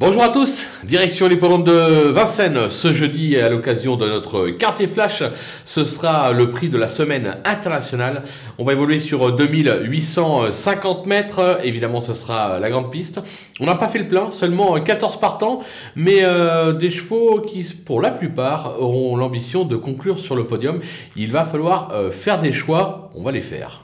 Bonjour à tous, direction l'hippodrome de Vincennes. Ce jeudi, à l'occasion de notre quartier flash, ce sera le prix de la semaine internationale. On va évoluer sur 2850 mètres. Évidemment, ce sera la grande piste. On n'a pas fait le plein, seulement 14 partants, mais euh, des chevaux qui, pour la plupart, auront l'ambition de conclure sur le podium. Il va falloir euh, faire des choix. On va les faire.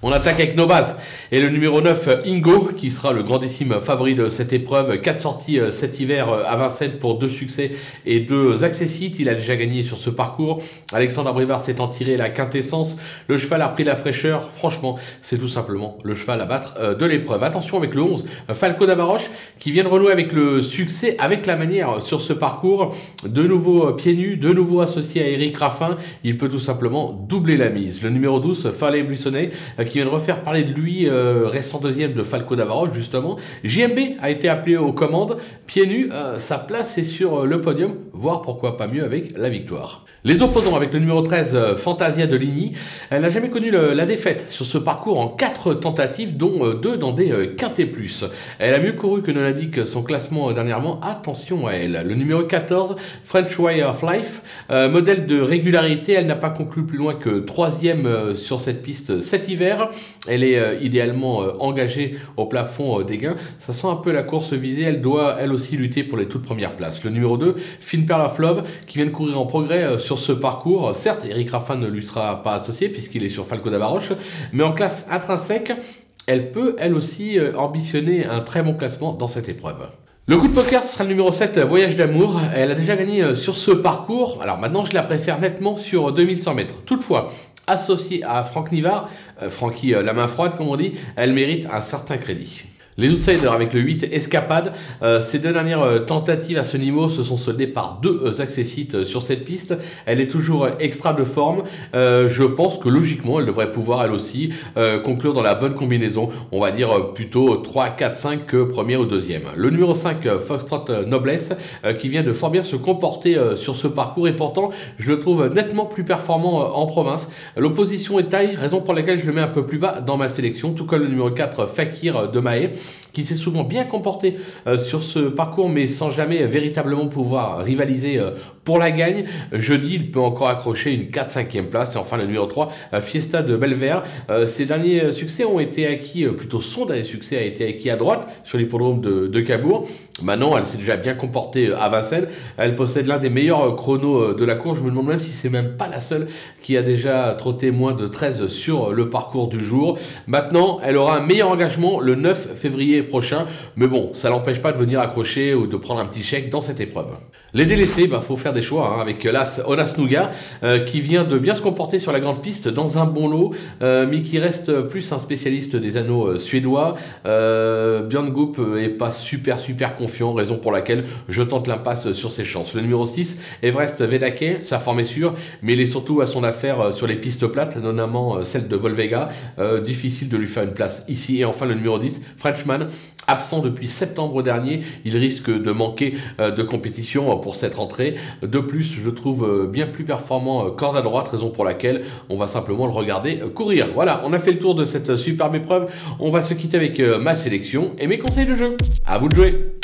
On attaque avec nos bases. Et le numéro 9, Ingo, qui sera le grandissime favori de cette épreuve. 4 sorties euh, cet hiver euh, à Vincennes pour deux succès et deux accessites. Il a déjà gagné sur ce parcours. Alexandre Brivard s'étant tiré la quintessence. Le cheval a pris la fraîcheur. Franchement, c'est tout simplement le cheval à battre euh, de l'épreuve. Attention avec le 11, Falco Davaroche, qui vient de renouer avec le succès, avec la manière sur ce parcours. De nouveau pieds nus, de nouveau associé à Eric Raffin. Il peut tout simplement doubler la mise. Le numéro 12, Fallet Buissonnet, qui vient de refaire parler de lui euh, récent deuxième de Falco Davaroche, justement. JMB a été appelé aux commandes. Pieds nus, euh, sa place est sur euh, le podium, voire pourquoi pas mieux avec la victoire. Les opposants avec le numéro 13, Fantasia de Ligny, elle n'a jamais connu la défaite sur ce parcours en 4 tentatives, dont 2 dans des quintés plus. Elle a mieux couru que ne l'indique son classement dernièrement. Attention à elle. Le numéro 14, French Way of Life, modèle de régularité, elle n'a pas conclu plus loin que troisième sur cette piste cet hiver. Elle est idéalement euh, engagée au plafond euh, des gains. Ça sent un peu la course visée. Elle doit elle aussi lutter pour les toutes premières places. Le numéro 2, Finn Perlaflove, qui vient de courir en progrès euh, sur ce parcours. Certes, Eric Raffin ne lui sera pas associé puisqu'il est sur Falco d'Avaroche, mais en classe intrinsèque, elle peut elle aussi ambitionner un très bon classement dans cette épreuve. Le coup de poker, ce sera le numéro 7, Voyage d'amour. Elle a déjà gagné sur ce parcours. Alors maintenant, je la préfère nettement sur 2100 mètres. Toutefois, associée à Franck Nivard, euh, Francky euh, la main froide comme on dit, elle mérite un certain crédit. Les outsiders avec le 8 Escapade, euh, ces deux dernières euh, tentatives à ce niveau se sont soldées par deux euh, accessites sur cette piste. Elle est toujours extra de forme. je pense que logiquement, elle devrait pouvoir elle aussi conclure dans la bonne combinaison. On va dire plutôt 3, 4, 5 que première ou deuxième. Le numéro 5, Foxtrot Noblesse, qui vient de fort bien se comporter sur ce parcours et pourtant, je le trouve nettement plus performant en province. L'opposition est taille, raison pour laquelle je le mets un peu plus bas dans ma sélection, tout comme le numéro 4, Fakir de Mahé qui s'est souvent bien comporté euh, sur ce parcours, mais sans jamais véritablement pouvoir rivaliser euh, pour la gagne. Jeudi, il peut encore accrocher une 4-5e place. Et enfin, le numéro 3, euh, Fiesta de Belver. ses derniers succès ont été acquis, plutôt son dernier succès a été acquis à droite sur l'hippodrome de, de Cabourg. Maintenant, elle s'est déjà bien comportée à Vincennes. Elle possède l'un des meilleurs chronos de la course. Je me demande même si c'est même pas la seule qui a déjà trotté moins de 13 sur le parcours du jour. Maintenant, elle aura un meilleur engagement le 9 février prochain. Mais bon, ça l'empêche pas de venir accrocher ou de prendre un petit chèque dans cette épreuve. Les délaissés, bah, faut faire des choix hein, avec l'As Onasnuga euh, qui vient de bien se comporter sur la grande piste dans un bon lot, euh, mais qui reste plus un spécialiste des anneaux euh, suédois. Björn Goop est pas super super confiant, raison pour laquelle je tente l'impasse sur ses chances. Le numéro 6, Everest Vedake, sa forme est sûre, mais il est surtout à son affaire sur les pistes plates, notamment celle de Volvega. difficile de lui faire une place ici. Et enfin le numéro 10, Absent depuis septembre dernier, il risque de manquer de compétition pour cette rentrée. De plus, je trouve euh, bien plus performant euh, corde à droite, raison pour laquelle on va simplement le regarder euh, courir. Voilà, on a fait le tour de cette superbe épreuve. On va se quitter avec ma sélection et mes conseils de jeu. À vous de jouer